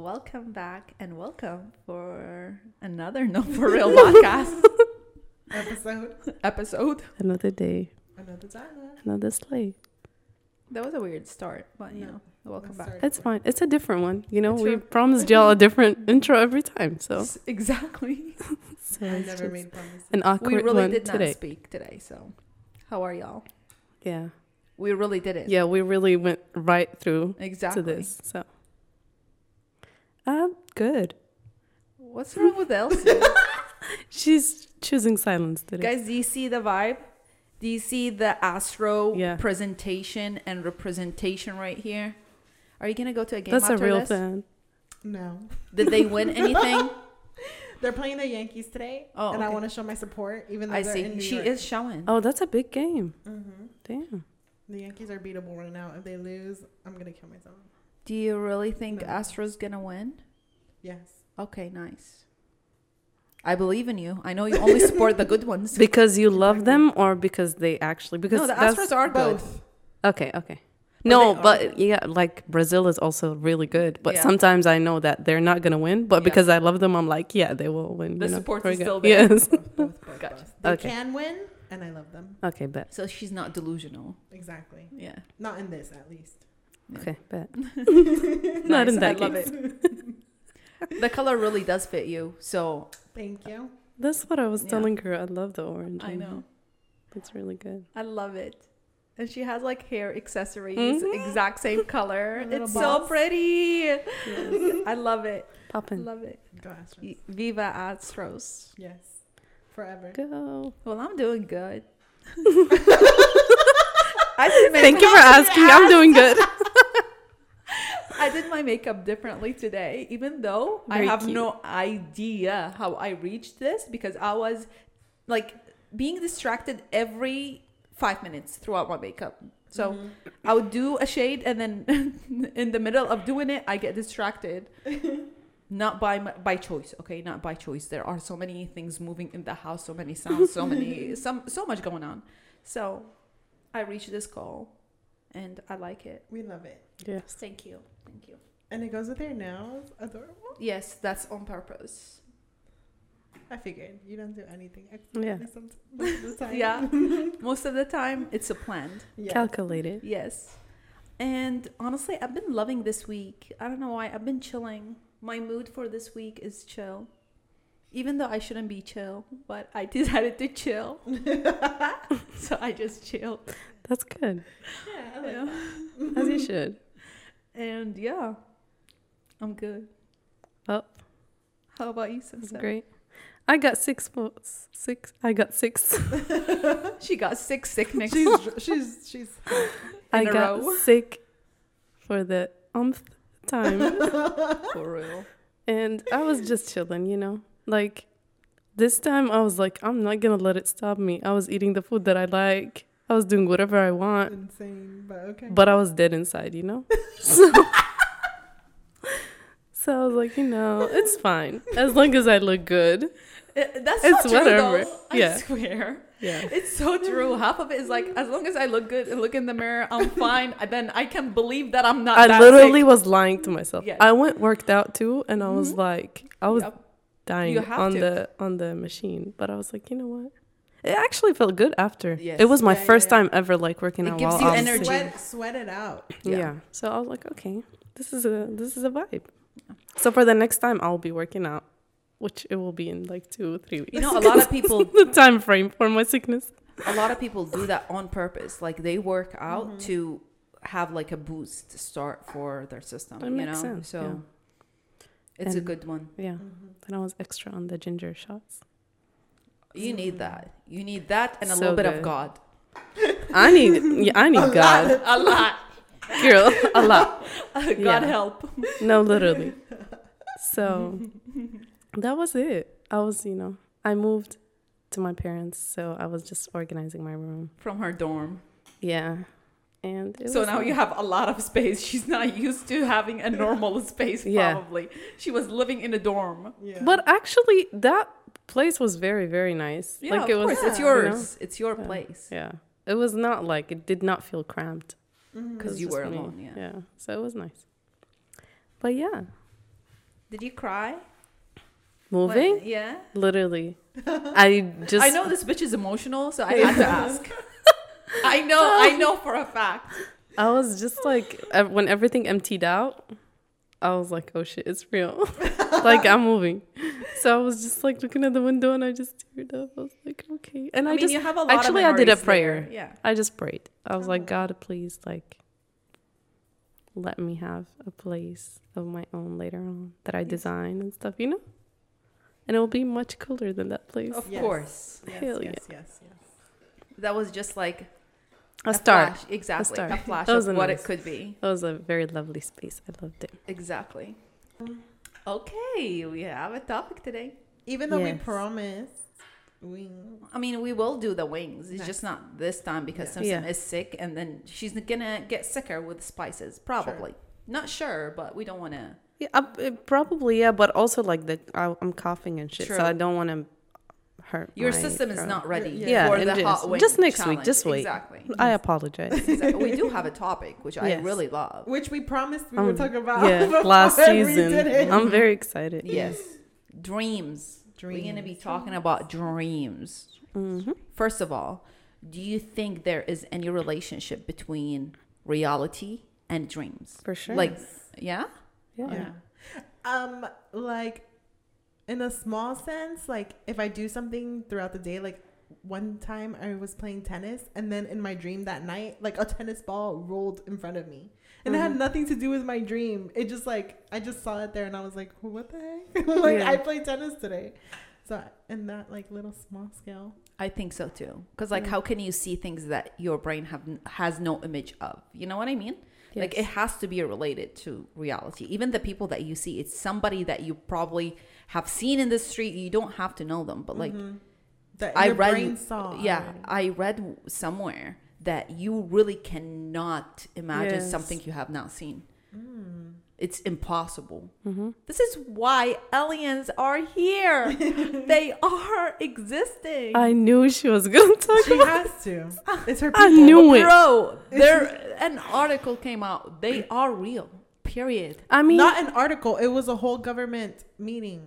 Welcome back and welcome for another No For Real podcast episode. episode. Another day, Another time. another sleigh. That was a weird start, but you No. know, welcome back. It's fine. It's a different one. You know, It's we true. promised y'all a different intro every time. So, S- Exactly. so I it's never made promises. an awkward We really one did not today. speak today, so how are y'all? Yeah. We really didn't. Yeah, we really went right through Exactly. to this. So, uh, good. What's wrong with Elsie? She's choosing silence today. Guys, do you see the vibe? Do you see the Astro Yeah. presentation and representation right here? Are you gonna go to a game That's a after real this? fan. No. Did they win anything? They're playing the Yankees today, Oh, and I okay. want to show my support, even though I they're in see. New She York. is showing. Oh, that's a big game. hmm Damn. The Yankees are beatable right now. If they lose, I'm gonna kill myself. Do you really think No. Astro's gonna win? Yes. Okay, nice. I believe in you. I know you only support the good ones. Because you love them, or because they actually because no, the that's Astros are good. Both. okay. Okay. But No, they are- but yeah, like Brazil is also really good. But Yeah. sometimes I know that they're not gonna win. But Yeah. because I love them, I'm like, yeah, they will win. The you know, support we're is still there. Yes. Both. Both. both, Gotcha. They Okay. can win, and I love them. Okay, but So she's not delusional. Exactly. Yeah. Not in this, at least. Yeah. Okay, bet. Nice, Not in that I love case. it. the color really does fit you. So Thank you. That's what I was Yeah. telling her. I love the orange. I know. it. It's really good. I love it. And she has like hair accessories, Mhm. exact same color. A little It's so pretty. Yes. I love it. Poppin'. Love it. Go Astros. Y- Viva Astros. Yes. Forever. Go. Well, I'm doing good. I did Thank you for asking. I'm doing good. I did my makeup differently today, even though Very I have cute. no idea how I reached this because I was like being distracted every five minutes throughout my makeup. So Mhm. I would do a shade and then in the middle of doing it, I get distracted. Not by my, by choice, okay? Not by choice. There are so many things moving in the house, so many sounds, so many some so much going on. So I reached this goal and I like it. we love it. Yes. Thank you. Thank you. And it goes with your nails. Adorable. Yes, that's on purpose. I figured you don't do anything extra. Yeah. Most of the time. Yeah. Most of the time, it's a planned. Yeah. Calculated. Yes. And honestly, I've been loving this week. I don't know why. I've been chilling. My mood for this week is chill. Even though I shouldn't be chill, but I decided to chill. so I just chilled. That's good. Yeah, I like Yeah. that. As you should. And yeah, I'm good. Well. How about you, That's Sunset? great. I got six votes. Six. I got six. She got six sickness. she's she's she's I In a got row. sick for the umpth time. for real. And I was just chilling, you know? Like, this time I was like, I'm not gonna let it stop me. I was eating the food that I like. I was doing whatever I want, insane, but okay. but I was dead inside, you know? So, so I was like, you know, it's fine. As long as I look good. It- that's It's so true, whatever. Though. I Yeah. swear. Yeah. It's so true. Half of it is like, as long as I look good and look in the mirror, I'm fine. Then I can believe that I'm not. I literally sick. was lying to myself. Yes. I went worked out too, and I was Mhm. like, I was Yep. Dying You have on to. the on the machine, but I was like, you know what? It actually felt good after. Yes. It was my Yeah, yeah, first yeah. time ever like working It out gives while you I was energy. sick. Sweat, sweat it out. Yeah. Yeah. So I was like, okay, this is a this is a vibe. So for the next time, I'll be working out, which it will be in like two three weeks. You know, a lot of people, the time frame for my sickness. a lot of people do that on purpose. Like they work out Mhm. to have like a boost to start for their system. That you makes know, sense, so it's a good one. Yeah. Mhm. Then I was extra on the ginger shots. You need that. You need that and a So little bit of. God. I need yeah, I need God, a lot. girl, a lot. God Yeah. help. No, literally. So that was it. I was, you know, I moved to my parents, so I was just organizing my room. From her dorm. Yeah. And it So was now you have a lot of space. She's not used to having a normal space, Yeah. probably. She was living in a dorm. Yeah. But actually that place was very very nice. Yeah, of course. it's you know, yours. It's your Yeah. place. Yeah. It was not like it did not feel cramped. Mm-hmm. because It was you were me. alone, yeah. Yeah. So it was nice. But yeah, Did you cry? moving When- yeah. literally. I just I know this bitch is emotional, so I had to ask. I know, I know for a fact. I was just like when everything emptied out, I was like, "Oh shit, it's real!" like I'm moving. So I was just like looking at the window and I just teared up. I was like, "Okay," and I, I, mean, just you have a lot actually of I did a prayer. there. Yeah. I just prayed. I was like, Oh. "God, please, like, let me have a place of my own later on that I design and stuff, you know." And it will be much cooler than that place. Of Yes. course. Yes, Hell yes, yes, yes. That was just like A start. flash. Exactly. A, start. flash That was of a what nice- it could be. That was a very lovely space. I loved it. Exactly. Okay, we have a topic today. Even though we promised, we I mean, we will do the wings. It's Nice. just not this time because Yeah. Simpson Yeah. is sick, and then she's gonna get sicker with spices. Probably. Not sure, but we don't want to. Yeah, uh, probably yeah, but also like the I, I'm coughing and shit, True. so I don't want to hurt. Your my system is throat. not ready Yeah, for and the just- hot wing just next week, just wait. Exactly. I apologize. exactly. We do have a topic which I really love. which we promised we Um, would talk about. yeah, last season. I'm very excited. Yes, dreams. We're gonna be Dreams. talking about dreams. hmm First of all, do you think there is any relationship between reality and dreams? For sure. Like, yeah, yeah. Yeah. Um, like in a small sense, like if I do something throughout the day, like one time I was playing tennis and then in my dream that night, like a tennis ball rolled in front of me. And it had Mhm. nothing to do with my dream. It just like I just saw it there and I was like, what the heck? like Yeah. I played tennis today. So in that like little small scale. I think so too. Because like, Yeah. how can you see things that your brain have has no image of? You know what I mean? Like it has to be related to reality. Even the people that you see, it's somebody that you probably have seen in the street. You don't have to know them, but like Mhm. that I read- brain saw. yeah. I read somewhere that you really cannot imagine Yes. something you have not seen. Mm. It's impossible. hmm This is why aliens are here. they are existing. I knew she was gonna talk. She has to. It's her people. I knew it. Bro, there an article came out. They are real. Period. I mean, Not an article. It was a whole government meeting.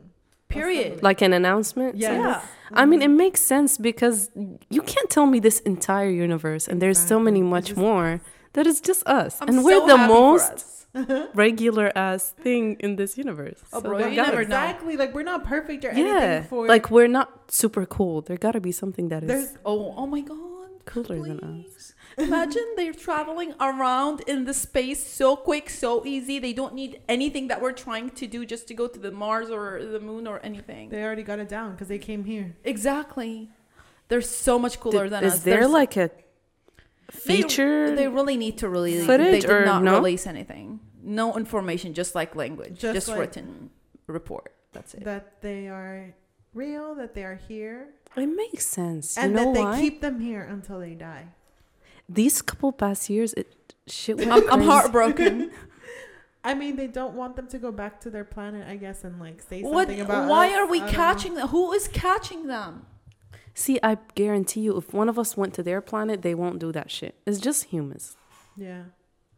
Period. like an announcement. Yes. So- Yeah. I mean, it makes sense because you can't tell me this entire universe, and there's so many much just more. That is just us, I'm and we're the happy for most. Uh-huh. regular ass thing in this universe. Oh, So bro, there you never be- know. exactly. Like we're not perfect or Yeah, anything. For like we're not super cool. There got to be something that is there's Oh, oh my god. cooler than us. Imagine they're traveling around in the space so quick, so easy. They don't need anything that we're trying to do just to go to the Mars or the moon or anything. they already got it down because they came here. Exactly. They're so much cooler Did- than is us. there There's- like a They- feature? They, really need to release. Footage they did or not no? release anything. No information, just like language, Just just, like- written report. That's it. That they are real. That they are here, it makes sense. and you know that they why? keep them here until they die. These couple past years, it shit. went I'm, I'm heartbroken. I mean, they don't want them to go back to their planet, I guess, and like say what? something about. Why us. are we I don't know. catching them? Who is catching them? See, I guarantee you, if one of us went to their planet, they won't do that shit. It's just humans. Yeah.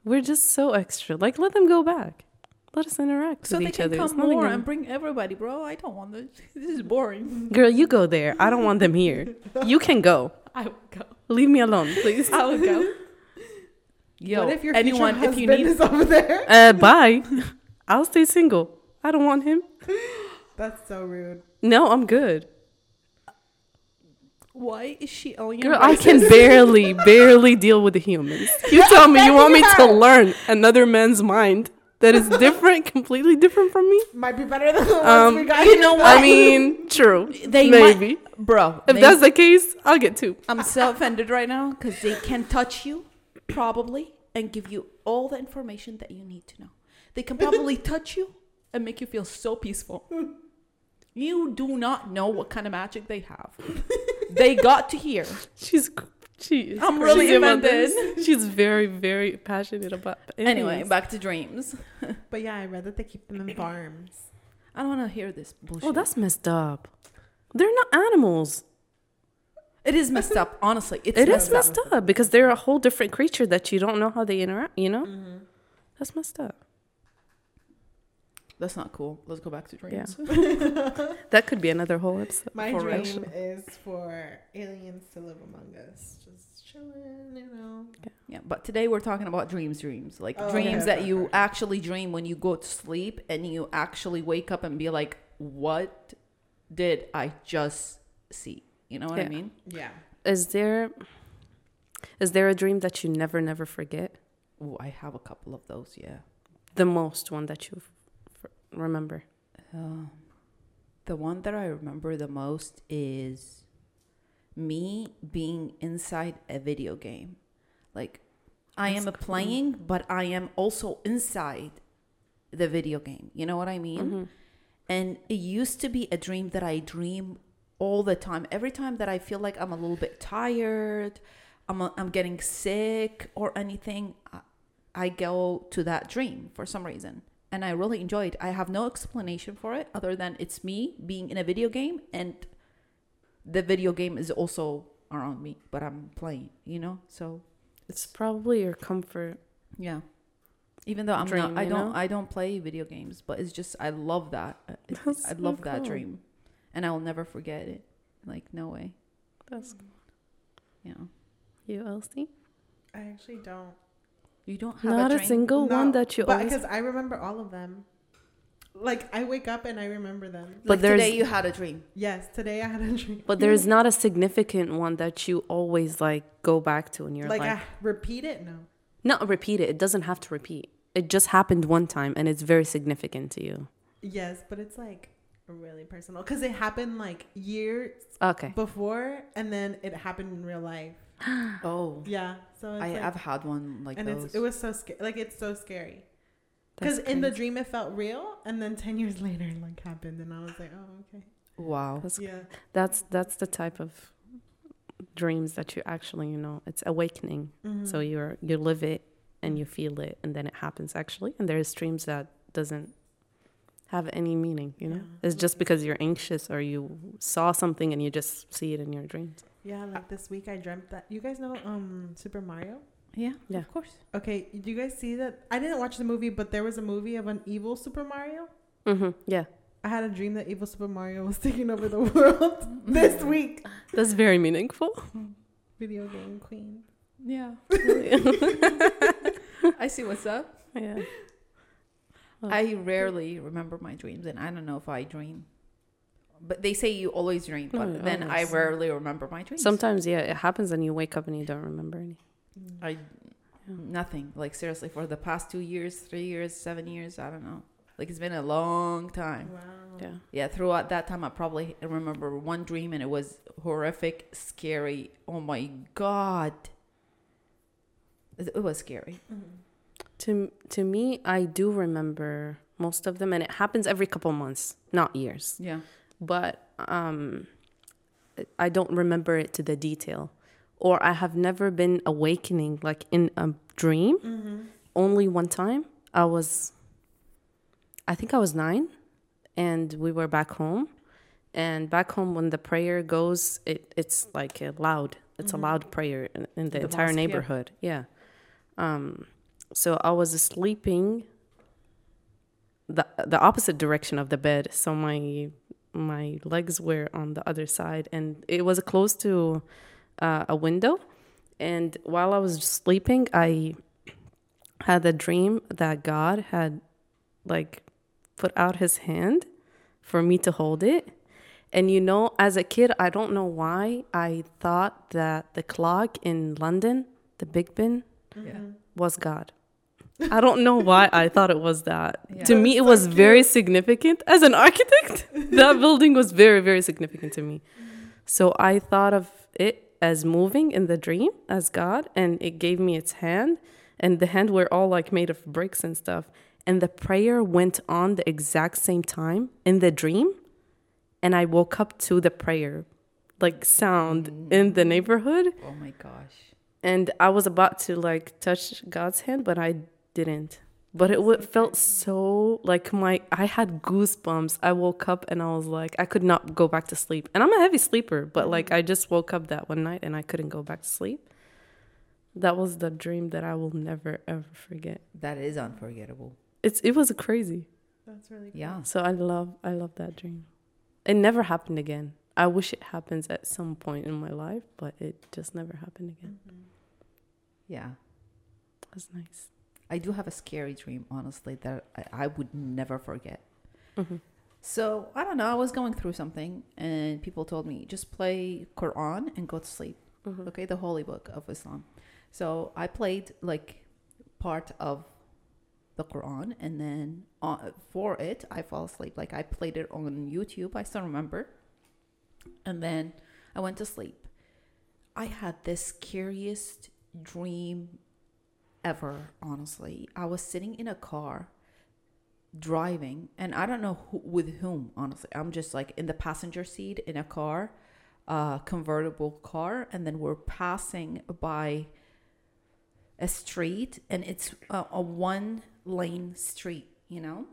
We're just so extra. Like, let them go back. Let us interact So with they each can other. It's come more gonna- and bring everybody, bro. I don't want this. This is boring. Girl, you go there. I don't want them here. You can go. I would go. Leave me alone, please. I would go. Yo, what if your anyone, if you husband need, is over there? Uh, bye. I'll stay single. I don't want him. That's so rude. No, I'm good. Why is she alien? Girl, I can barely, barely deal with the humans. You tell me you want me to learn another man's mind that is different, completely different from me? Might be better than the ones Um, we got. you know what? I mean, true. They might- Maybe. bro. If they- that's the case, I'll get two. I'm so offended right now because they can touch you, probably, and give you all the information that you need to know. They can probably touch you and make you feel so peaceful. You do not know what kind of magic they have. they got to hear. She's she I'm really crazy about offended. this. She's very, very passionate about Anyway, back to dreams. But yeah, I read that they keep them in farms. I don't want to hear this bullshit. Oh, that's messed up. They're not animals. It is messed up. Honestly, it's It is messed, messed up because they're a whole different creature that you don't know how they interact. You know, mm-hmm. that's messed up. That's not cool. Let's go back to dreams. Yeah. dreams. That could be another whole episode. My For real. dream is for aliens to live among us, just chilling, you know. Yeah, but today we're talking about dreams, dreams. Like Oh, dreams okay, that okay, you actually dream when you go to sleep and you actually wake up and be like, what did I just see? You know what I mean? Yeah. Is there is there a dream that you never never forget? Oh, I have a couple of those, yeah. The most one that you f- f- remember? Um, the one that I remember the most is me being inside a video game. Like, I am cool. playing, but I am also inside the video game. You know what I mean? Mhm. And it used to be a dream that I dream all the time. Every time that I feel like I'm a little bit tired, I'm, a, I'm getting sick or anything, I, I go to that dream for some reason. And I really enjoy it. I have no explanation for it other than it's me being in a video game and the video game is also around me, but I'm playing, you know? So, It's probably your comfort. yeah. Even though I'm Dream, not, I don't, know? I don't play video games, but it's just I love that. It- That's I so love that dream, and I will never forget it. Like no way, That's you know. you, Elsie. I actually don't. You don't have Not a a, dream. single one that you but always. because I remember all of them. Like I wake up and I remember them. Like But there's- today you had a dream. Yes, today I had a dream. But there's not a significant one that you always like go back to in your like life. I repeat it. No. Not repeat it. It doesn't have to repeat. It just happened one time and it's very significant to you. Yes, but it's like really personal because it happened like years Okay. before, and then it happened in real life. Oh, Yeah, so it's I, like, I've had one like and those. it's it was so scary. Like it's so scary because in the dream it felt real, and then ten years later like happened, and I was like, oh okay, wow. That's, yeah, that's that's the type of dreams that you actually you know it's awakening. Mhm. So you're you live it and you feel it and then it happens actually. And there's dreams that doesn't have any meaning. You know, Yeah. it's just because you're anxious or you saw something and you just see it in your dreams. Yeah. Like this week I dreamt that you guys know um Super Mario. Yeah, Yeah. of course. Okay, do you guys see that? I didn't watch the movie, but there was a movie of an evil Super Mario. Mm-hmm. Yeah, I had a dream that evil Super Mario was taking over the world this week. that's very meaningful. Video game queen. Yeah, I see what's up. yeah. I rarely remember my dreams, and I don't know if I dream. But they say you always dream, but No, then I rarely remember my dreams. Sometimes, yeah, it happens and you wake up and you don't remember any. I Yeah. nothing. Like seriously, for the past two years, three years, seven years, I don't know. Like it's been a long time. Wow. Yeah. Yeah, throughout that time, I probably remember one dream, and it was horrific, scary. Oh my god, it, it was scary. Mm-hmm. To to me, I do remember most of them, and it happens every couple months, not years. Yeah, But um, I don't remember it to the detail, or I have never been awakening like in a dream. Mm-hmm. Only one time, I was, I think I was nine, and we were back home. And back home, when the prayer goes, it it's like a loud. It's Mhm. a loud prayer in, in the, The entire mosque, yeah. neighborhood. Yeah. Um, so I was sleeping the the opposite direction of the bed. So my my legs were on the other side, and it was close to uh, a window. And while I was sleeping, I had a dream that God had like put out His hand for me to hold it. And you know, as a kid, I don't know why I thought that the clock in London, the Big Ben, Yeah. was God. I don't know why I thought it was that. Yeah. To me, it was very significant. As an architect, that building was very, very significant to me. So I thought of it as moving in the dream as God, and it gave me its hand, and the hand were all like made of bricks and stuff. And the prayer went on the exact same time in the dream, and I woke up to the prayer, like sound in the neighborhood Oh my gosh. and I was about to like touch God's hand, but I didn't. But it would, felt so like my I had goosebumps. I woke up and I was like I could not go back to sleep. And I'm a heavy sleeper, but like mm-hmm. I just woke up that one night and I couldn't go back to sleep. That was the dream that I will never ever forget. That is unforgettable. It's it was crazy. That's really cool. Yeah. So I love I love that dream. It never happened again. I wish it happens at some point in my life, but it just never happened again. Mm-hmm. Yeah. That's nice. I do have a scary dream, honestly, that I, I would never forget. hmm So I don't know. I was going through something, and people told me just play Quran and go to sleep. hmm Okay, the holy book of Islam. So I played like part of the Quran, and then uh, for it, I fall asleep. Like I played it on YouTube. I still remember. And then I went to sleep. I had this scariest dream ever. Honestly, I was sitting in a car driving and i don't know who, with whom honestly i'm just like in the passenger seat in a car uh convertible car and then we're passing by a street and it's a, a one lane street you know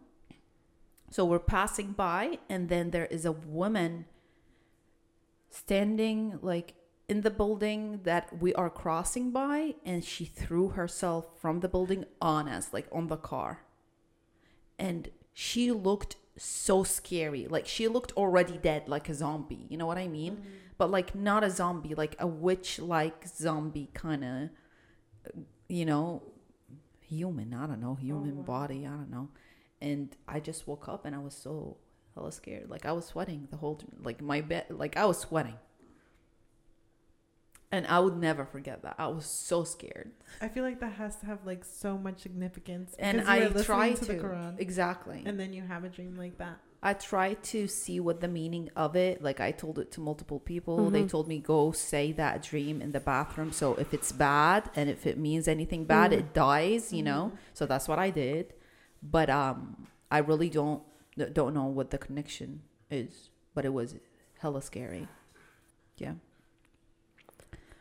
so we're passing by and then there is a woman standing like in the building that we are crossing by and she threw herself from the building on us like on the car. And she looked so scary. Like she looked already dead like a zombie you know what i mean? Mm-hmm. But like not a zombie like a witch like zombie kind of you know human. I don't know human oh. body i don't know. And i just woke up and i was so hella scared. Like i was sweating the whole like my bed like i was sweating and i would never forget that i was so scared I feel like that has to have like so much significance. and i try to to, the Quran, exactly and then you have a dream like that. I tried to see what the meaning of it. Like I told it to multiple people. They Mhm. told me go say that dream in the bathroom. So if it's bad and if it means anything bad, Mm. it dies. You know. So that's what I did. But um, I really don't don't know what the connection is. But it was hella scary. Yeah.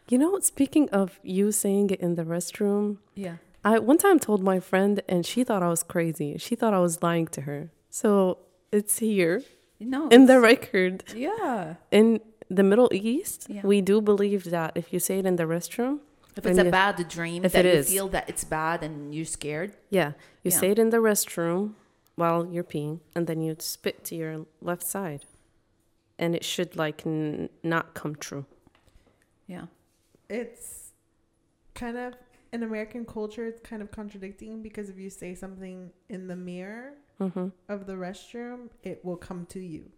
You know, speaking of you saying it in the restroom, Yeah. I one time told my friend and she thought I was crazy. She thought I was lying to her. So it's here No. in the record. Yeah. In the Middle East, Yeah. we do believe that if you say it in the restroom, If it's a you- bad dream if that it you is. feel that it's bad and you're scared. yeah, you Yeah. say it in the restroom while you're peeing, and then you spit to your left side, and it should like n- not come true. Yeah. It's kind of in American culture. It's kind of contradicting because if you say something in the mirror hmm of the restroom, it will come to you.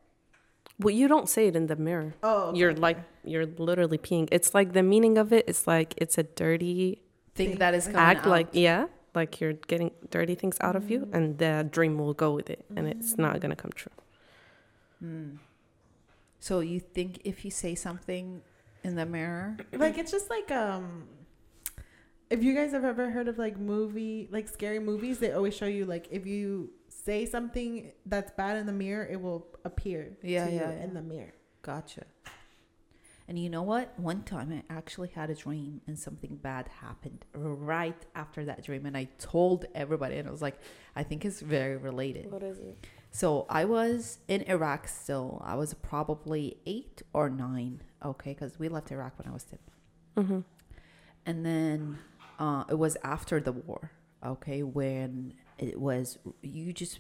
Well, you don't say it in the mirror. Oh, You're like you're literally peeing. It's like the meaning of it. It's like it's a dirty thing, that is coming act. Like yeah, like you're getting dirty things out of you, and the dream will go with it, and it's not gonna come true. Hmm. So you think if you say something in the mirror, like it's just like um if you guys have ever heard of like movie like scary movies they always show you like if you say something that's bad in the mirror it will appear Yeah, yeah, yeah. in the mirror gotcha. And you know what? One time I actually had a dream and something bad happened right after that dream. And I told everybody, and I was like, I think it's very related. What is it? So I was in Iraq still. I was probably eight or nine, okay, because we left Iraq when I was 10. Mm-hmm. And then uh, it was after the war, okay, when it was, you just,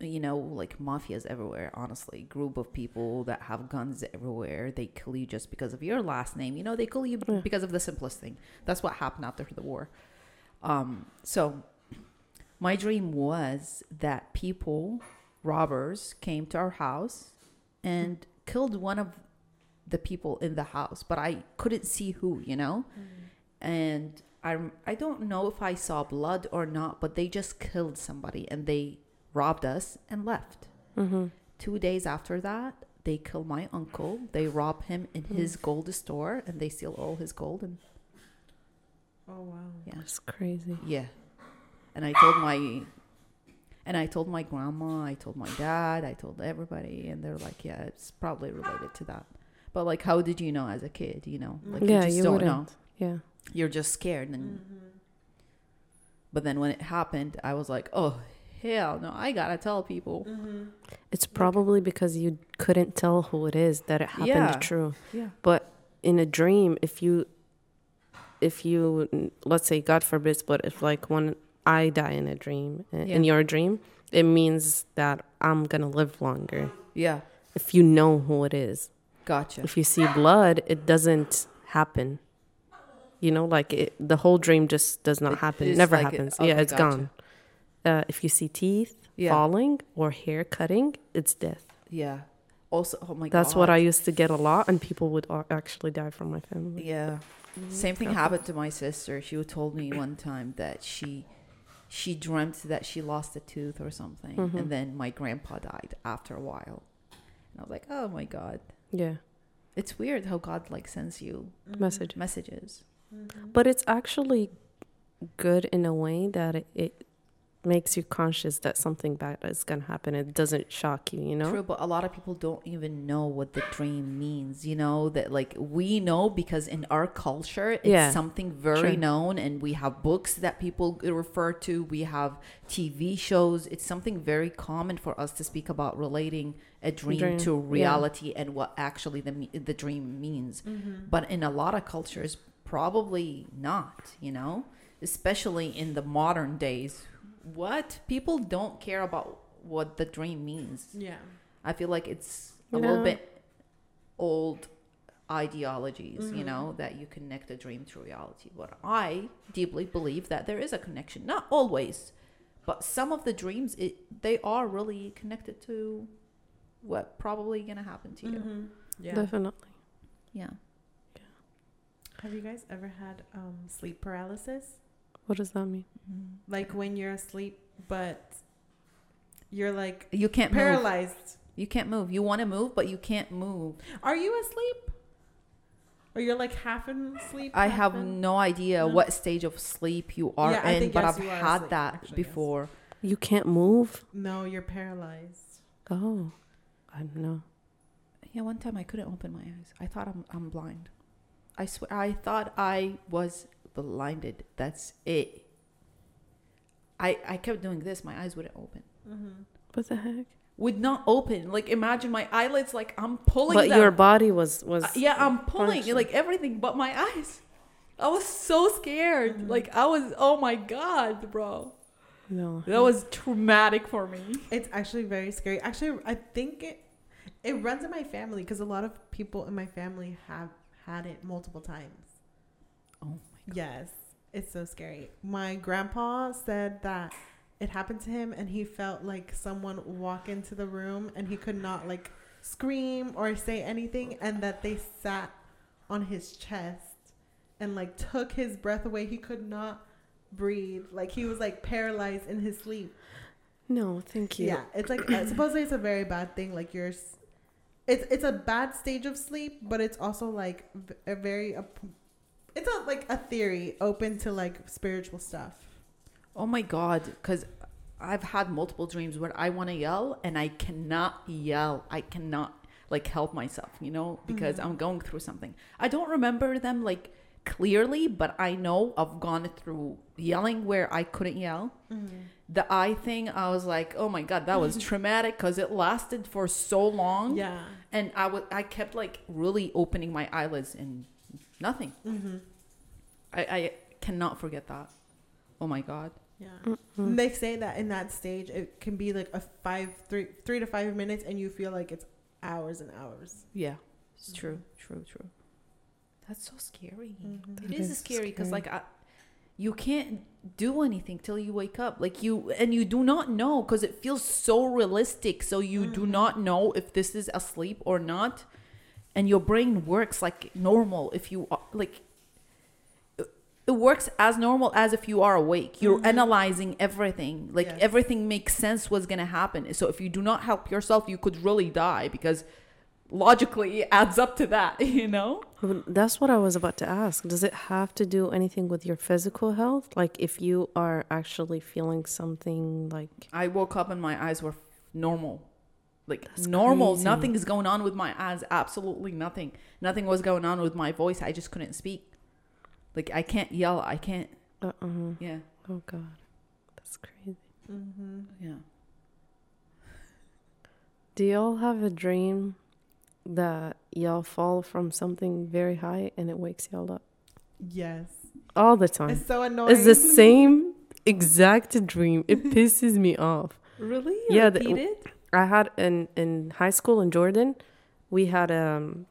you know, like mafias everywhere, honestly. Group of people that have guns everywhere. They kill you just because of your last name. You know, they kill you Yeah. because of the simplest thing. That's what happened after the war. Um, so my dream was that people, robbers, came to our house and killed one of the people in the house, but I couldn't see who, you know? And I I don't know if I saw blood or not, but they just killed somebody and they robbed us and left. Mm-hmm. Two days after that, they kill my uncle. They rob him in his gold store and they steal all his gold and oh wow yeah. That's crazy. Yeah. And I told my and I told my grandma, I told my dad, I told everybody and they're like, yeah, it's probably related to that. But like how did you know as a kid, you know? Like yeah, you just you don't wouldn't. know. Yeah. You're just scared and But then when it happened, I was like, oh hell no, I gotta tell people. Mm-hmm. It's probably because you couldn't tell who it is that it happened Yeah. true. Yeah. But in a dream, if you, if you, let's say, God forbid, but if like when I die in a dream, uh, in your dream, it means that I'm gonna live longer. Yeah. If you know who it is, Gotcha. if you see blood, it doesn't happen. You know, like it, the whole dream just does not It happen. Never like it- happens. okay, yeah, it's gotcha. gone. Uh, if you see teeth Yeah. falling or hair cutting, it's death. Yeah. Also, oh my god. That's what I used to get a lot, and people would actually die from my family. Yeah. Same thing happened to my sister. She told me one time that she she dreamt that she lost a tooth or something, Mhm. and then my grandpa died after a while. And I was like, oh my god. Yeah, It's weird how God like sends you message. messages. But it's actually good in a way that it, it makes you conscious that something bad is gonna happen. It doesn't shock you. You know. True, but a lot of people don't even know what the dream means. You know that like we know because in our culture it's Yeah, something very true. known, and we have books that people refer to. We have TV shows. It's something very common for us to speak about relating a dream, Dream, to yeah. reality and what actually the the dream means. Mm-hmm. But in a lot of cultures, probably not. You know, especially in the modern days, what people don't care about what the dream means. Yeah. I feel like it's a little bit old ideologies, you know, that you connect a dream to reality. But I deeply believe that there is a connection. Not always, but some of the dreams it they are really connected to what probably gonna happen to you. Mm-hmm. Yeah. Definitely. Yeah. Have you guys ever had um, sleep paralysis? What does that mean? Mm-hmm. Like when you're asleep, but you're like You can't move. paralyzed. You can't move. You want to move, but you can't move. Are you asleep? Or you're like half in sleep? I have in- no idea No? what stage of sleep you are Yeah, in, think but yes, I've had asleep, that actually, yes. before. You can't move. No, you're paralyzed. Oh, I don't know. Yeah, one time I couldn't open my eyes. I thought I'm I'm blind. I swear I thought I was blinded. That's it. I I kept doing this. My eyes wouldn't open. Mm-hmm. What the heck? Would not open. Like imagine my eyelids. Like I'm pulling. But them. your body was was. Uh, yeah, I'm pulling functioning. like everything but my eyes. I was so scared. Mhm. Like I was. Oh my god, bro. No. That was traumatic for me. It's actually very scary. Actually, I think it it runs in my family because a lot of people in my family have had it multiple times. Oh my Yes, it's so scary. My grandpa said that it happened to him and he felt like someone walk into the room and he could not like scream or say anything and that they sat on his chest and like took his breath away. He could not breathe. Like he was like paralyzed in his sleep. No, thank you. Yeah, it's like uh, supposedly it's a very bad thing. Like you're, it's it's a bad stage of sleep, but it's also like a very, a, it's a like a theory open to like spiritual stuff. Oh my god, because I've had multiple dreams where I want to yell and I cannot yell. I cannot like help myself, you know, because Mhm. I'm going through something. I don't remember them like clearly, but I know I've gone through yelling where I couldn't yell. The eye thing, I was like, oh my god, that was traumatic because it lasted for so long, Yeah. and I would I kept like really opening my eyelids and nothing. Mm-hmm. I, I cannot forget that. Oh my god. Yeah. Mm. And They say that in that stage it can be like a five, three, three to five minutes, and you feel like it's hours and hours. Yeah, it's Mhm. true, true, true. That's so scary. Mhm. It That is is scary because like I, you can't do anything till you wake up. Like you and you do not know because it feels so realistic. So you do Mhm. not know if this is asleep or not, and your brain works like normal. If you are like. it- works as normal as if you are awake. You're Mhm. analyzing everything. Like Yes. everything makes sense what's going to happen. So if you do not help yourself, you could really die because logically it adds up to that, you know? That's what I was about to ask. Does it have to do anything with your physical health? Like if you are actually feeling something like I woke up and my eyes were normal. Like That's normal. crazy. Nothing is going on with my eyes. Absolutely nothing. Nothing was going on with my voice. I just couldn't speak. Like I can't yell. I can't. uh uh Yeah. Oh God, that's crazy. Mm-hmm. Yeah. Do y'all have a dream that y'all fall from something very high and it wakes y'all up Yes. all the time? It's so annoying. It's the same exact dream. It pisses me off. Really? Yeah, the- it? I had in in high school in Jordan, we had um,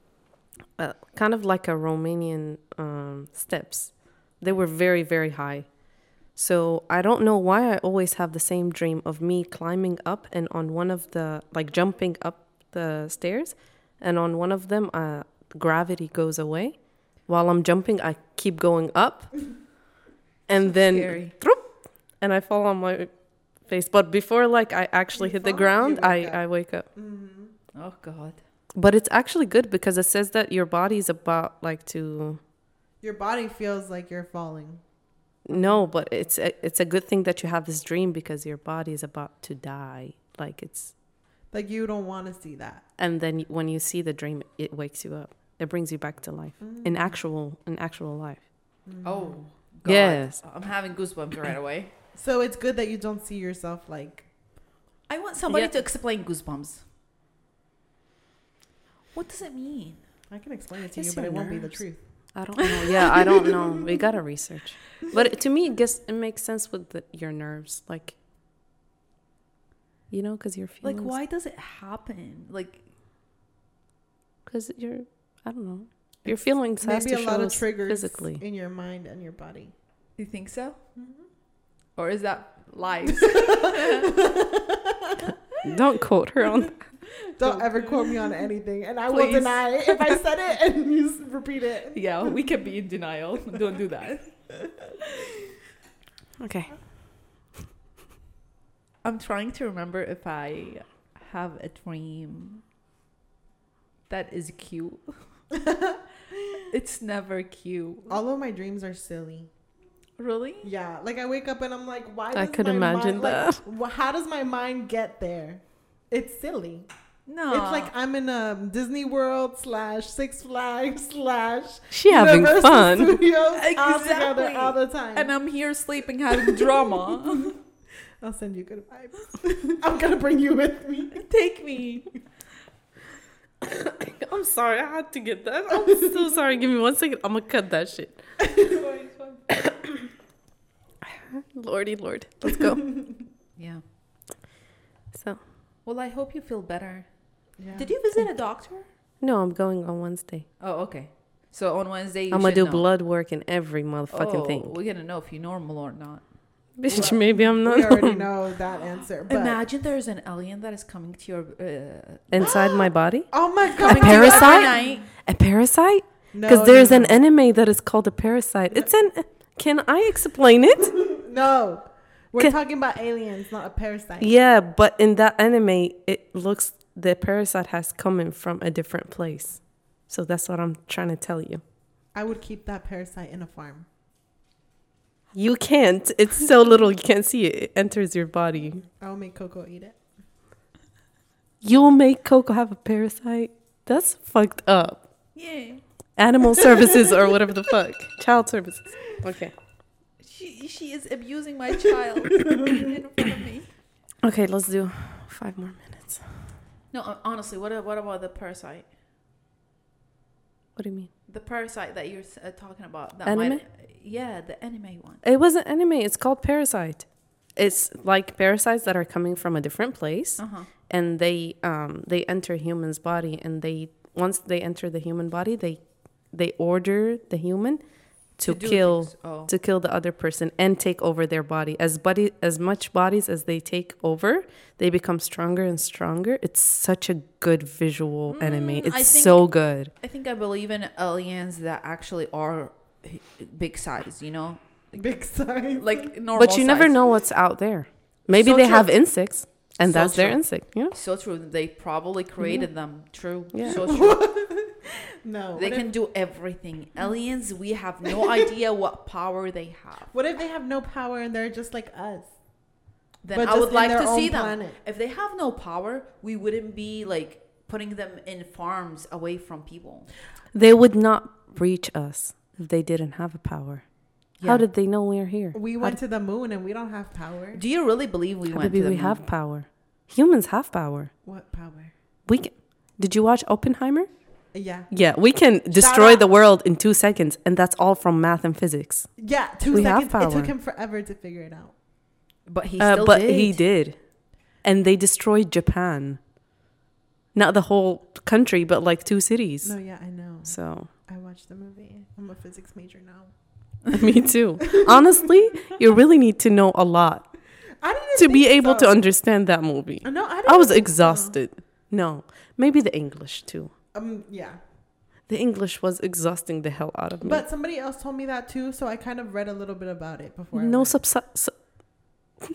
a, kind of like a Romanian um, steps. They were very very high. So I don't know why I always have the same dream of me climbing up and on one of the like jumping up the stairs, and on one of them, uh, gravity goes away. While I'm jumping, I keep going up, and then Scary. and I fall on my face. But before like I actually You hit the ground, you I wake up. I wake up. Mm-hmm. Oh God. But it's actually good because it says that your body's about like to Your body feels like you're falling. no, but it's a, it's a good thing that you have this dream because your body is about to die. Like it's Like you don't want to see that. and then when you see the dream, it wakes you up. It brings you back to life in Mm. actual in actual life. Oh. God. Yes. I'm having goosebumps right away. So it's good that you don't see yourself like. I want somebody Yeah. to explain goosebumps. What does it mean? I can explain it to It's you, but your it won't be the truth. I don't know. Yeah, I don't know. We gotta research. But to me, it guess it makes sense with the, your nerves, like you know, because you're feeling Like, why does it happen? Like, Because you're, I don't know. Your feelings has Maybe to a show lot of us triggers physically. in your mind and your body. you think so? Mm-hmm. Or is that lies? Don't quote her on. Don't ever quote me on anything, and I will Please. deny if I said it and you repeat it. yeah, we can be in denial. Don't do that. Okay. I'm trying to remember if I have a dream that is cute. it's never cute. All of my dreams are silly. Really? Yeah, like I wake up and I'm like, why? I does could imagine mind, like, that. wh- how does my mind get there? It's silly. No. It's like I'm in a Disney World slash Six Flags slash She having Universal fun. Studios all together all the time. and I'm here sleeping, having drama. I'll send you good vibes. I'm gonna bring you with me. Take me. I'm sorry. I had to get that. I'm so sorry. Give me one second. I'm gonna cut that shit. Lordy Lord. Let's go. Yeah. So Well, I hope you feel better. Yeah. Did you visit a doctor? no, I'm going on Wednesday. Oh, okay. So on Wednesday, you I'm gonna do know. blood work and every motherfucking oh, thing. We're gonna know if you're normal or not. Bitch, maybe I'm not. We not already know that answer. But Imagine there's an alien that is coming to your uh, inside my body. oh my god, coming to you every parasite? A parasite? No, Because no, there's an no. anime that is called a parasite. It's an. Can I explain it? No, we're talking about aliens, not a parasite. Yeah, but in that anime, it looks the parasite has coming from a different place. So that's what I'm trying to tell you. I would keep that parasite in a farm. You can't. It's so little you can't see it. It enters your body. I will make Coco eat it. You'll make Coco have a parasite. That's fucked up. Yeah. Animal services or whatever the fuck. Child services. Okay. She she is abusing my child in front of me. Okay, let's do five more minutes. No, uh, honestly, what what about the parasite? What do you mean? The parasite that you're uh, talking about. That Anime? Might, yeah, the anime one. It wasn't anime. It's called Parasyte. It's like parasites that are coming from a different place. Uh huh. and they um they enter human's body and they once they enter the human body they they order the human to, kill Oh. to kill the other person and take over their body as body as much bodies as they take over they become stronger and stronger it's such a good visual anime Mm, I it's think- so good I think I believe in aliens that actually are big size. You know, Big size. like normal. but you never know what's out there maybe So they true. have insects and So that's their true. insect yeah So true. They probably created them. True. Yeah. So true. no. they can If, do everything. Aliens, we have no idea what power they have. what if they have no power and they're just like us? Then But I would like to own see them. If they have no power, we wouldn't be like putting them in farms away from people. they would not reach us if they didn't have a power How did they know we're here? We How went to the moon and we don't have power. Do you really believe we How went did to the we moon? have power? Humans have power. What power? We can, did you watch Oppenheimer? Yeah. Yeah, we can destroy the world in two seconds, and that's all from math and physics. Yeah, two We have seconds. It took him forever to figure it out. But he Uh, still but did. he did, and they destroyed Japan. Not the whole country, but like two cities. No, yeah, I know. So I watched the movie. I'm a physics major now. me too. Honestly, you really need to know a lot I didn't to be think able to understand that movie. No, I, didn't I was think so. exhausted. No, maybe the English too. Um, yeah. The English was exhausting the hell out of me. But somebody else told me that too, so I kind of read a little bit about it before. No went. sub- su-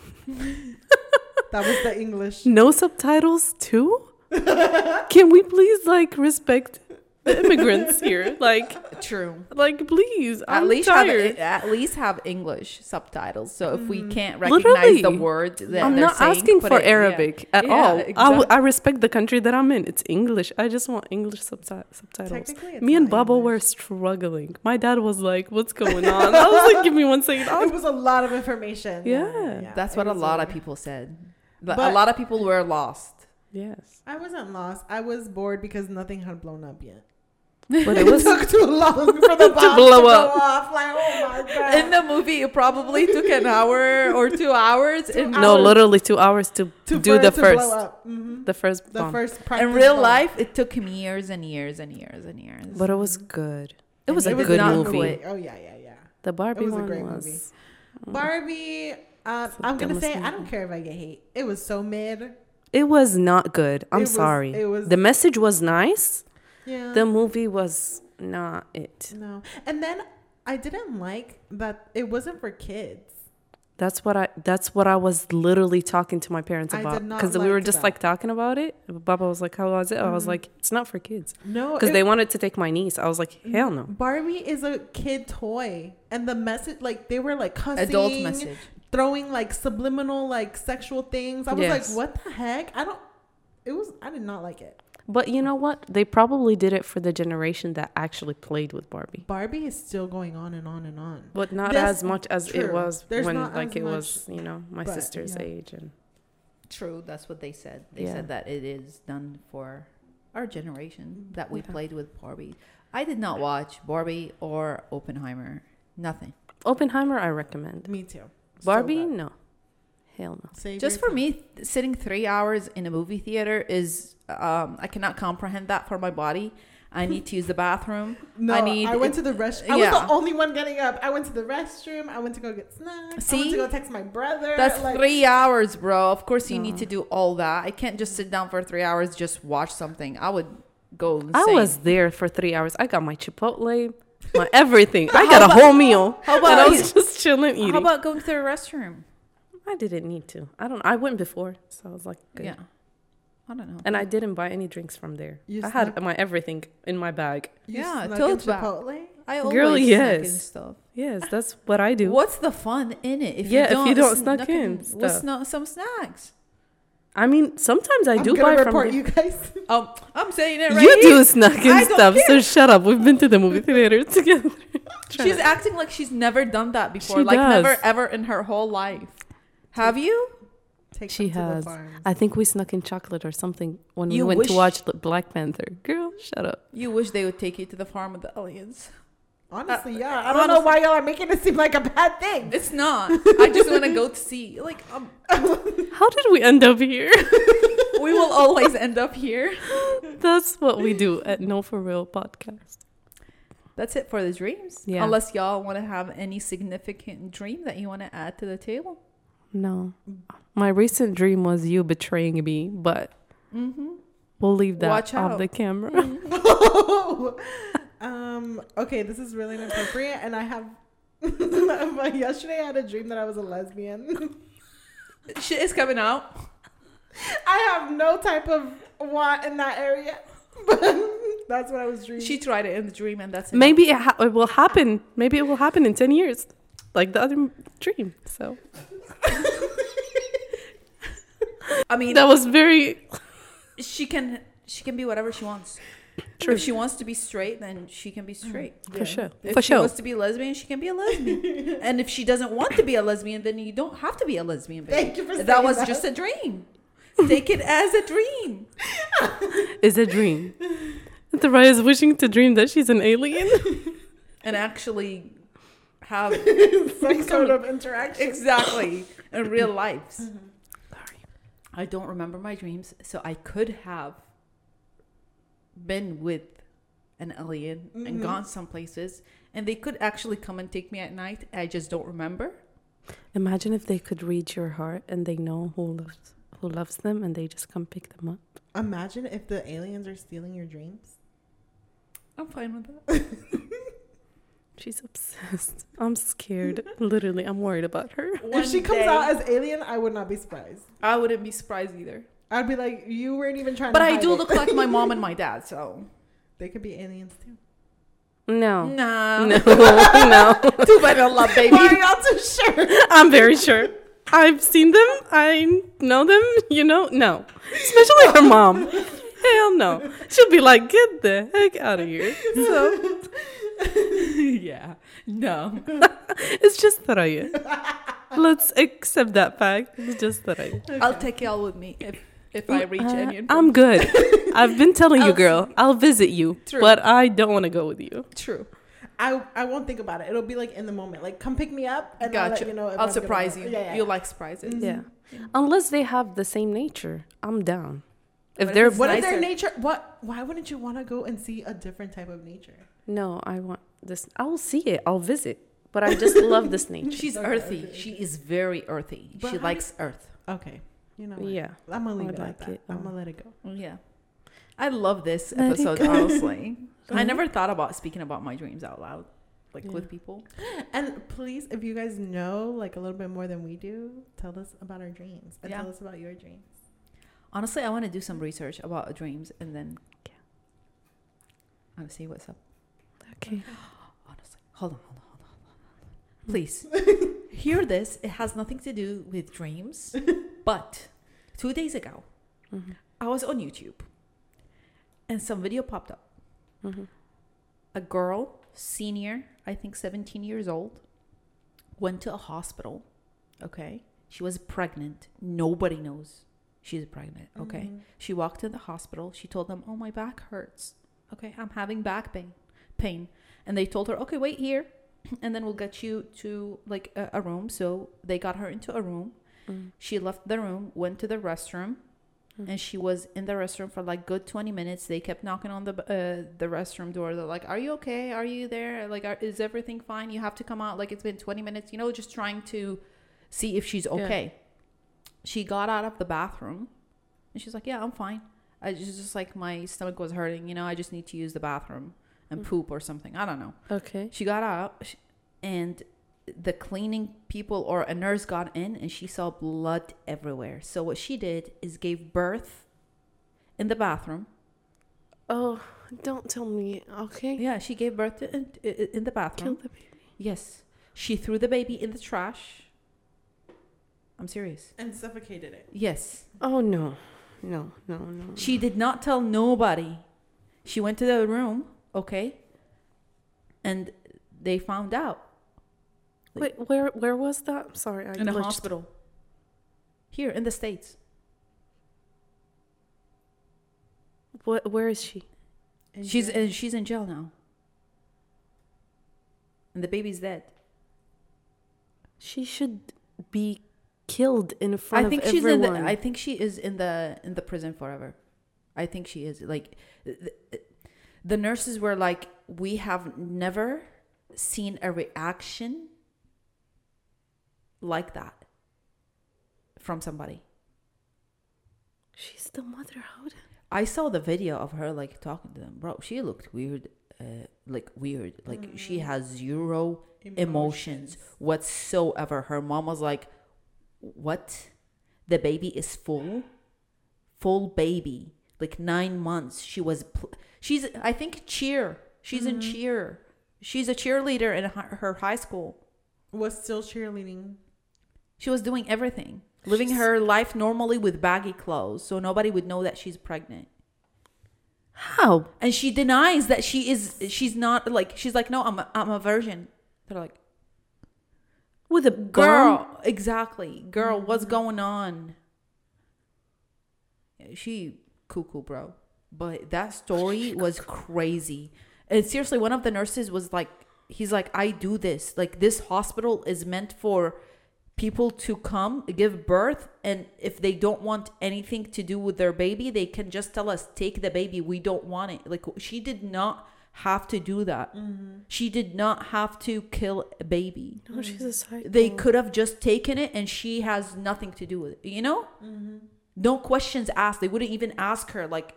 That was the English. no subtitles too. Can we please like respect the immigrants here? Like, True. like please. At I'm least tired. have at least have English subtitles. So if we Mhm. can't recognize the Literally. word that I'm they're not saying, asking put for it- yeah. Arabic at Yeah, all. I, w- exact- I respect the country that I'm in. It's English. I just want English subti- subtitles. Me and not Baba were struggling. My dad was like, "What's going on?" I was like, "Give me one second." It I'll- was a lot of information. Yeah. That's what a was lot of people said. But, a lot of people were lost. Yes, I wasn't lost. I was bored because nothing had blown up yet. But It it was took too long for the bomb to blow blow up. off. Like, oh my god! In the movie, it probably took an hour or two hours. Two in, no, literally two hours to, to do the it to first. Mhm. the first The bomb. first in real bomb. life, it took him years and years and years and years. But it was good. It was he a did good not movie. quit. Oh yeah, yeah, yeah. The Barbie was a one great was. movie. Barbie. Um, It's the I'm gonna say I don't care if I get hate. It was so mid. It was not good. I'm It was- sorry. it was- the message was nice. Yeah. The movie was not it. no, and then I didn't like that it wasn't for kids. That's what I. That's what I was literally talking to my parents about did not because we were just that. like talking about it. Baba was like, "How was it?" I was Mhm. like, "It's not for kids." No, Because they wanted to take my niece. I was like, "Hell no." Barbie is a kid toy, and the message like they were like cussing, Adult message. throwing like subliminal like sexual things. I was Yes. like, what the heck? I don't. It was. I did not like it. But you know what? They probably did it for the generation that actually played with Barbie, Barbie is still going on and on and on. but not That's as much as it was There's when like it much, was, you know, my but, sister's yeah. age and True, that's what they said. They Yeah. said that it is done for our generation that we Yeah. played with Barbie. I did not watch Barbie or Oppenheimer. Nothing. Oppenheimer. I recommend. Me too. Barbie, no, hell no. Save Just your for me, sitting three hours in a movie theater is um, I cannot comprehend that for my body. I need to use the bathroom. No, I I, need- went to the restroom. I yeah. was the only one getting up. I went to the restroom. I went to go get snacks. I went See? to go text my brother. That's like, three hours, bro. Of course, you need to do all that. I can't just sit down for three hours just watch something. I would go insane. I was there for three hours. I got my Chipotle, my everything. I How got a whole meal. How and I was just chilling eating. how about going to the restroom? I didn't need to. I don't. I went before, so I was like, good. Yeah, I don't know. And I didn't buy any drinks from there. You I had my everything in my bag. you Yeah, snuck tote in bag. Chipotle. I always Girl, snuck in yes. stuff. Yes, that's what I do. What's the fun in it? If Yeah, if you don't snuck snuck in with stuff. snu- some snacks. I mean, sometimes I I'm do buy from. report the- you guys. Um, I'm saying it right you here. do snuck in I don't stuff, so shut up. We've been to the movie theater together. She's acting like she's never done that before. She like never ever in her whole life. Have you? Take She them to the has. I think we snuck in chocolate or something when You we went to watch the Black Panther. Girl, shut up. You wish they would take you to the farm with the aliens. Honestly, yeah. I don't know why y'all are making it seem like a bad thing. It's not. I just want to go to see. Like, um, How did we end up here? we will always end up here. That's what we do at No For Real podcast. That's it for the dreams. Yeah. Unless y'all want to have any significant dream that you want to add to the table. No. My recent dream was you betraying me, but Mm-hmm. we'll leave that Watch off out. the camera. um. Okay, this is really inappropriate, and I have. yesterday, I had a dream that I was a lesbian. Shit is coming out. I have no type of want in that area, but that's what I was dreaming. She tried it in the dream, and that's it. Maybe it, ha- it will happen. Maybe it will happen in 10 years, like the other dream. So I mean, that was very. she can she can be whatever she wants. True. If she wants to be straight, then she can be straight. For sure. For sure. If For she sure. wants to be a lesbian, she can be a lesbian. and if she doesn't want to be a lesbian, then you don't have to be a lesbian. babe. Thank you for that saying was that. just a dream. Take it as a dream. Is a dream. Taraya is wishing to dream that she's an alien. And actually have Some sort of interaction. exactly in real lives. Sorry. I don't remember my dreams, so I could have been with an alien and Mhm. gone some places, and they could actually come and take me at night. I just don't remember. Imagine if they could read your heart and they know who loves who loves them and they just come pick them up. Imagine if the aliens are stealing your dreams. I'm fine with that. She's obsessed. I'm scared. Literally, I'm worried about her. if she comes out as alien, I would not be surprised. I wouldn't be surprised either. I'd be like, you weren't even trying But to I do it. look like my mom and my dad, so They could be aliens too. No. no, No, no. too bad I love baby. Why are y'all too sure? I'm very sure. I've seen them. I know them. You know, no. Especially her mom. Hell no. She'll be like, get the heck out of here. So yeah, no. it's just Taraya. Let's accept that fact. It's just Taraya. I'll take y'all with me if if I reach Uh, any. I'm good. I've been telling you, girl. I'll visit you, True. but I don't want to go with you. True. I I won't think about it. It'll be like in the moment. Like, come pick me up, and I'll let Gotcha. you know. If I'll I'm surprise you. Yeah, yeah. You like surprises. Mhm. Yeah. Unless they have the same nature, I'm down. If What they're it's What if nicer. their nature? What? Why wouldn't you want to go and see a different type of nature? No, I want this. I'll see it. I'll visit. But I just love this nature. She's Okay, earthy. okay, She is very earthy. But she how likes earth. Okay, you know. What? Yeah. I'm gonna leave I'd it like at that. it, I'm um, gonna let it go. Yeah. I love this Let episode, honestly. I never thought about speaking about my dreams out loud, like Yeah. with people. And please, if you guys know like a little bit more than we do, tell us about our dreams and Yeah. tell us about your dreams. Honestly, I want to do some research about dreams and then Yeah. I want to see what's up. Okay. Honestly, hold on, hold on, hold on, hold on. Please hear this. It has nothing to do with dreams, but two days ago, Mhm. I was on YouTube, and some video popped up. Mhm. a girl, senior, I think 17 years old, went to a hospital. Okay. She was pregnant. Nobody knows she's pregnant. Okay. Mhm. She walked to the hospital. She told them, Oh, my back hurts. Okay. I'm having back pain. Pain. And they told her, Okay, wait here. And then we'll get you to like a, a room. So they got her into a room. Mm. She left the room, went to the restroom, Mm. and she was in the restroom for like good 20 minutes. They kept knocking on the uh, the restroom door. They're like, "Are you okay? Are you there? Like, are, is everything fine? You have to come out. Like, it's been 20 minutes. You know, just trying to see if she's Yeah. okay." She got out of the bathroom, and she's like, "Yeah, I'm fine. I just just like my stomach was hurting. You know, I just need to use the bathroom and Mm. poop or something. I don't know." Okay. She got out, and the cleaning people or a nurse got in, and she saw blood everywhere. So what she did is gave birth in the bathroom. Oh, don't tell me. Okay. Yeah, she gave birth to, in, in in the Kill bathroom. the baby. Yes, she threw the baby in the trash. I'm serious. And suffocated it. Yes, Oh no, no, no, no. she did not tell nobody. She went to the room, okay, and they found out Wait, where where was that? I'm sorry, I in a glitched. hospital here in the states. What? Where is she? And She's yeah. uh, she's in jail now, and the baby's dead. She should be killed in front I think of she's in the. I think she is in the in the prison forever. I think she is like, the, nurses were like, we have never seen a reaction like that from somebody. she's the mother. How? did- I saw the video of her like talking to them, bro. She looked weird, uh, like weird. Like she has zero emotions whatsoever. Her mom was like, "What? The baby is full, full baby, like nine months. She was. Pl- she's. I think cheer. She's in mm-hmm. cheer. She's a cheerleader in her high school. was still cheerleading. She was doing everything, living her life normally with baggy clothes, so nobody would know that she's pregnant. How? and she denies that she is she's not like she's like no i'm a, I'm a virgin they're like With a girl girl? exactly girl what's mm-hmm. going on she cuckoo bro but that story was crazy. And seriously one of the nurses was like he's like i do this. Like this hospital is meant for people to come give birth and if they don't want anything to do with their baby they can just tell us take the baby we don't want it. Like she did not have to do that. Mm-hmm. She did not have to kill a baby. No, she's a psycho. they could have just taken it and she has nothing to do with it you know? Mm-hmm. No questions asked. They wouldn't even ask her like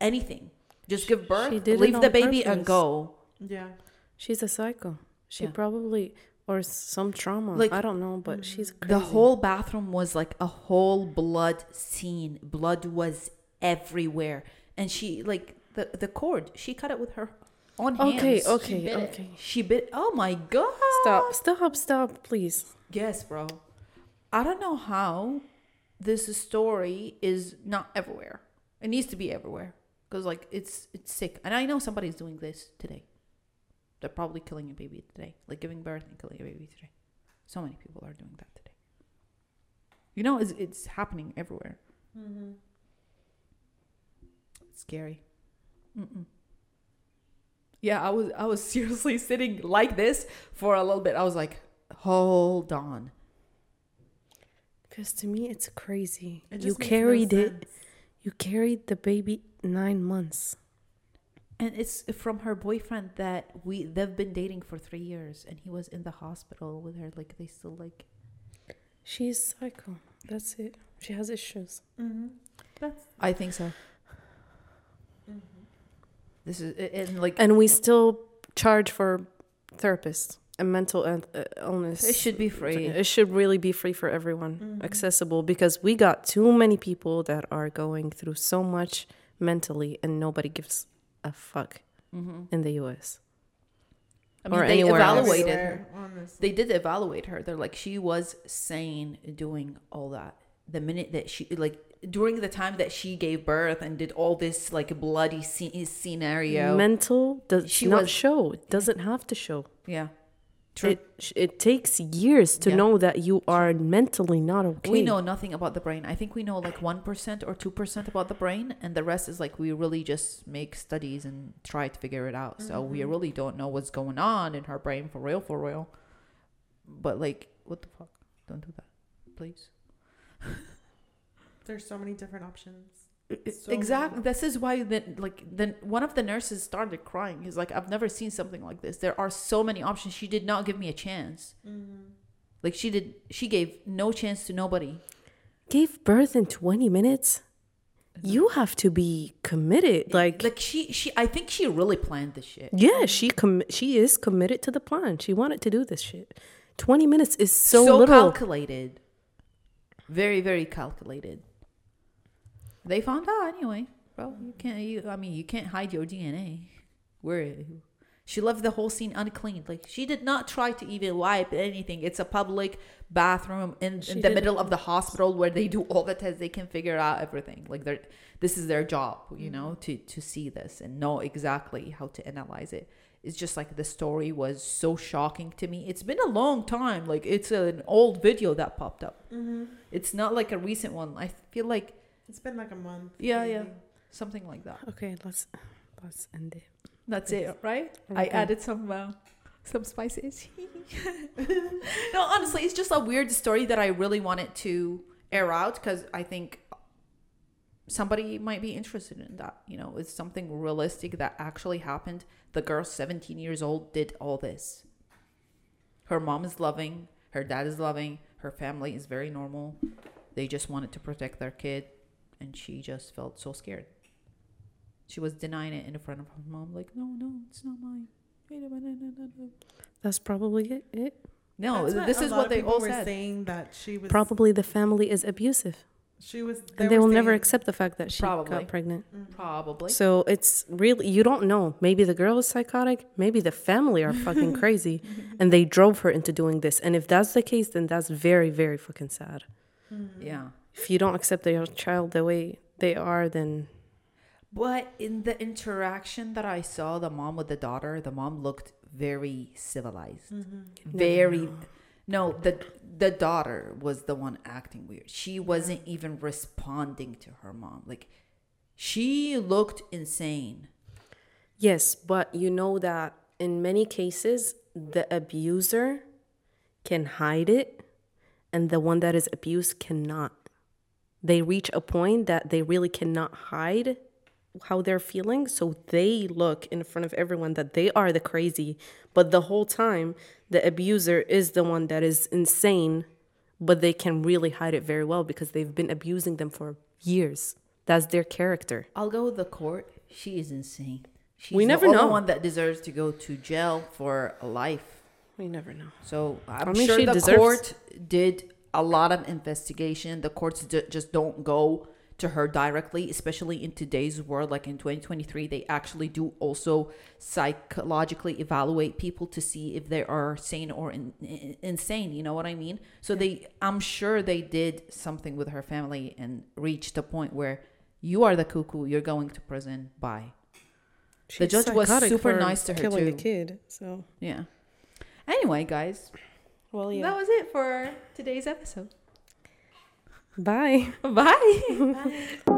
anything just give birth she did leave the on baby and go Yeah. She's a psycho. She Yeah. probably or some trauma. Like- I don't know, but mm. she's crazy. the whole bathroom was like a whole blood scene blood was everywhere and she like the the cord she cut it with her own hands Okay, She okay, it. okay. she bit oh my god Stop, stop, stop, please. Yes, bro. I don't know how this story is not everywhere. It needs to be everywhere because like it's it's sick. And I know somebody's doing this today. They're probably killing a baby today, like giving birth and killing a baby today. So many people are doing that today. You know, it's it's happening everywhere. Mm-hmm. It's scary. Mm-mm. Yeah, I was I was seriously sitting like this for a little bit. I was like, hold on. Because to me, it's crazy. It you makes no carried it. You carried the baby nine months. And it's from her boyfriend that we they've been dating for three years, and he was in the hospital with her. Like they still like. She's psycho. That's it. She has issues. Mm-hmm. That's I think so. This is and like And we still charge for therapists and mental and, uh, illness. it should be free. It should really be free for everyone, Mm-hmm. accessible, because we got too many people that are going through so much mentally, and nobody gives a fuck Mm-hmm. in the U.S. I mean, Or they anywhere else. evaluated her. They did evaluate her. They're like she was sane doing all that. The minute that she like during the time that she gave birth and did all this like bloody sce- scenario. Mental does She not was- show. It doesn't have to show. yeah, true. It it takes years to Yeah. know that you are mentally not okay. We know nothing about the brain. I think we know like 1% or 2% about the brain, and the rest is like we really just make studies and try to figure it out. So we Mm-hmm. really don't know what's going on in her brain for real, for real. But like, what the fuck? Don't do that, please. There's so many different options. So exactly. This is why then like then one of the nurses started crying. He's like, I've never seen something like this. There are so many options. She did not give me a chance. Mm-hmm. Like she did. She gave no chance to nobody. Gave birth in 20 minutes. You have to be committed. Like, Like she she. I think she really planned this shit. yeah, she com- she is committed to the plan. She wanted to do this shit. 20 minutes is so, little. calculated. Very, very calculated. They found out anyway, bro. You can't. You, I mean, you can't hide your DNA. Where she left the whole scene unclean. Like she did not try to even wipe anything. It's a public bathroom in, in the middle of the hospital where they do all the tests. They can figure out everything. Like they're this is their job, you know, to to see this and know exactly how to analyze it. It's just like the story was so shocking to me. It's been a long time. Like it's an old video that popped up. Mm-hmm. It's not like a recent one. I feel like It's been like a month. Yeah, yeah. something like that. Okay, let's let's end it. That's it, right? I added some uh, some spices. no, honestly, it's just a weird story that I really wanted to air out because I think somebody might be interested in that. You know, it's something realistic that actually happened. The girl, 17 years old, did all this. Her mom is loving, her dad is loving, her family is very normal. They just wanted to protect their kid, and she just felt so scared. She was denying it in front of her mom, like, no, no, it's not mine. That's probably it. it. No, That's this a is what they people all were said. saying that she was Probably the family is abusive, She was. and they were will never accept the fact that she Probably. got pregnant. Mm. Probably. So it's really you don't know. Maybe the girl is psychotic. Maybe the family are fucking crazy, and they drove her into doing this. And if that's the case, then that's very, very fucking sad. Yeah. If you don't accept your child the way they are, then But in the interaction that I saw, the mom with the daughter, the mom looked very civilized. Mm-hmm. Very no, the the daughter was the one acting weird. She wasn't even responding to her mom. Like she looked insane. Yes, but you know that in many cases, the abuser can hide it and the one that is abused cannot. They reach a point that they really cannot hide how they're feeling. So they look in front of everyone that they are the crazy. But the whole time, the abuser is the one that is insane, but they can really hide it very well because they've been abusing them for years. That's their character. I'll go with the court. She is insane. She's We the never only know. one that deserves to go to jail for a life. We never know. So I'm I mean, sure the deserves- court did a lot of investigation. The courts d- just don't go to her directly, especially in today's world. Like in 2023, they actually do also psychologically evaluate people to see if they are sane or in, in- insane. You know what I mean? So they, I'm sure they did something with her family and reached a point where you are the cuckoo. You're going to prison. Bye. The judge was super nice to her, killing a too. kid. So Yeah. Anyway, guys, well, yeah. that was it for today's episode. Bye. Bye.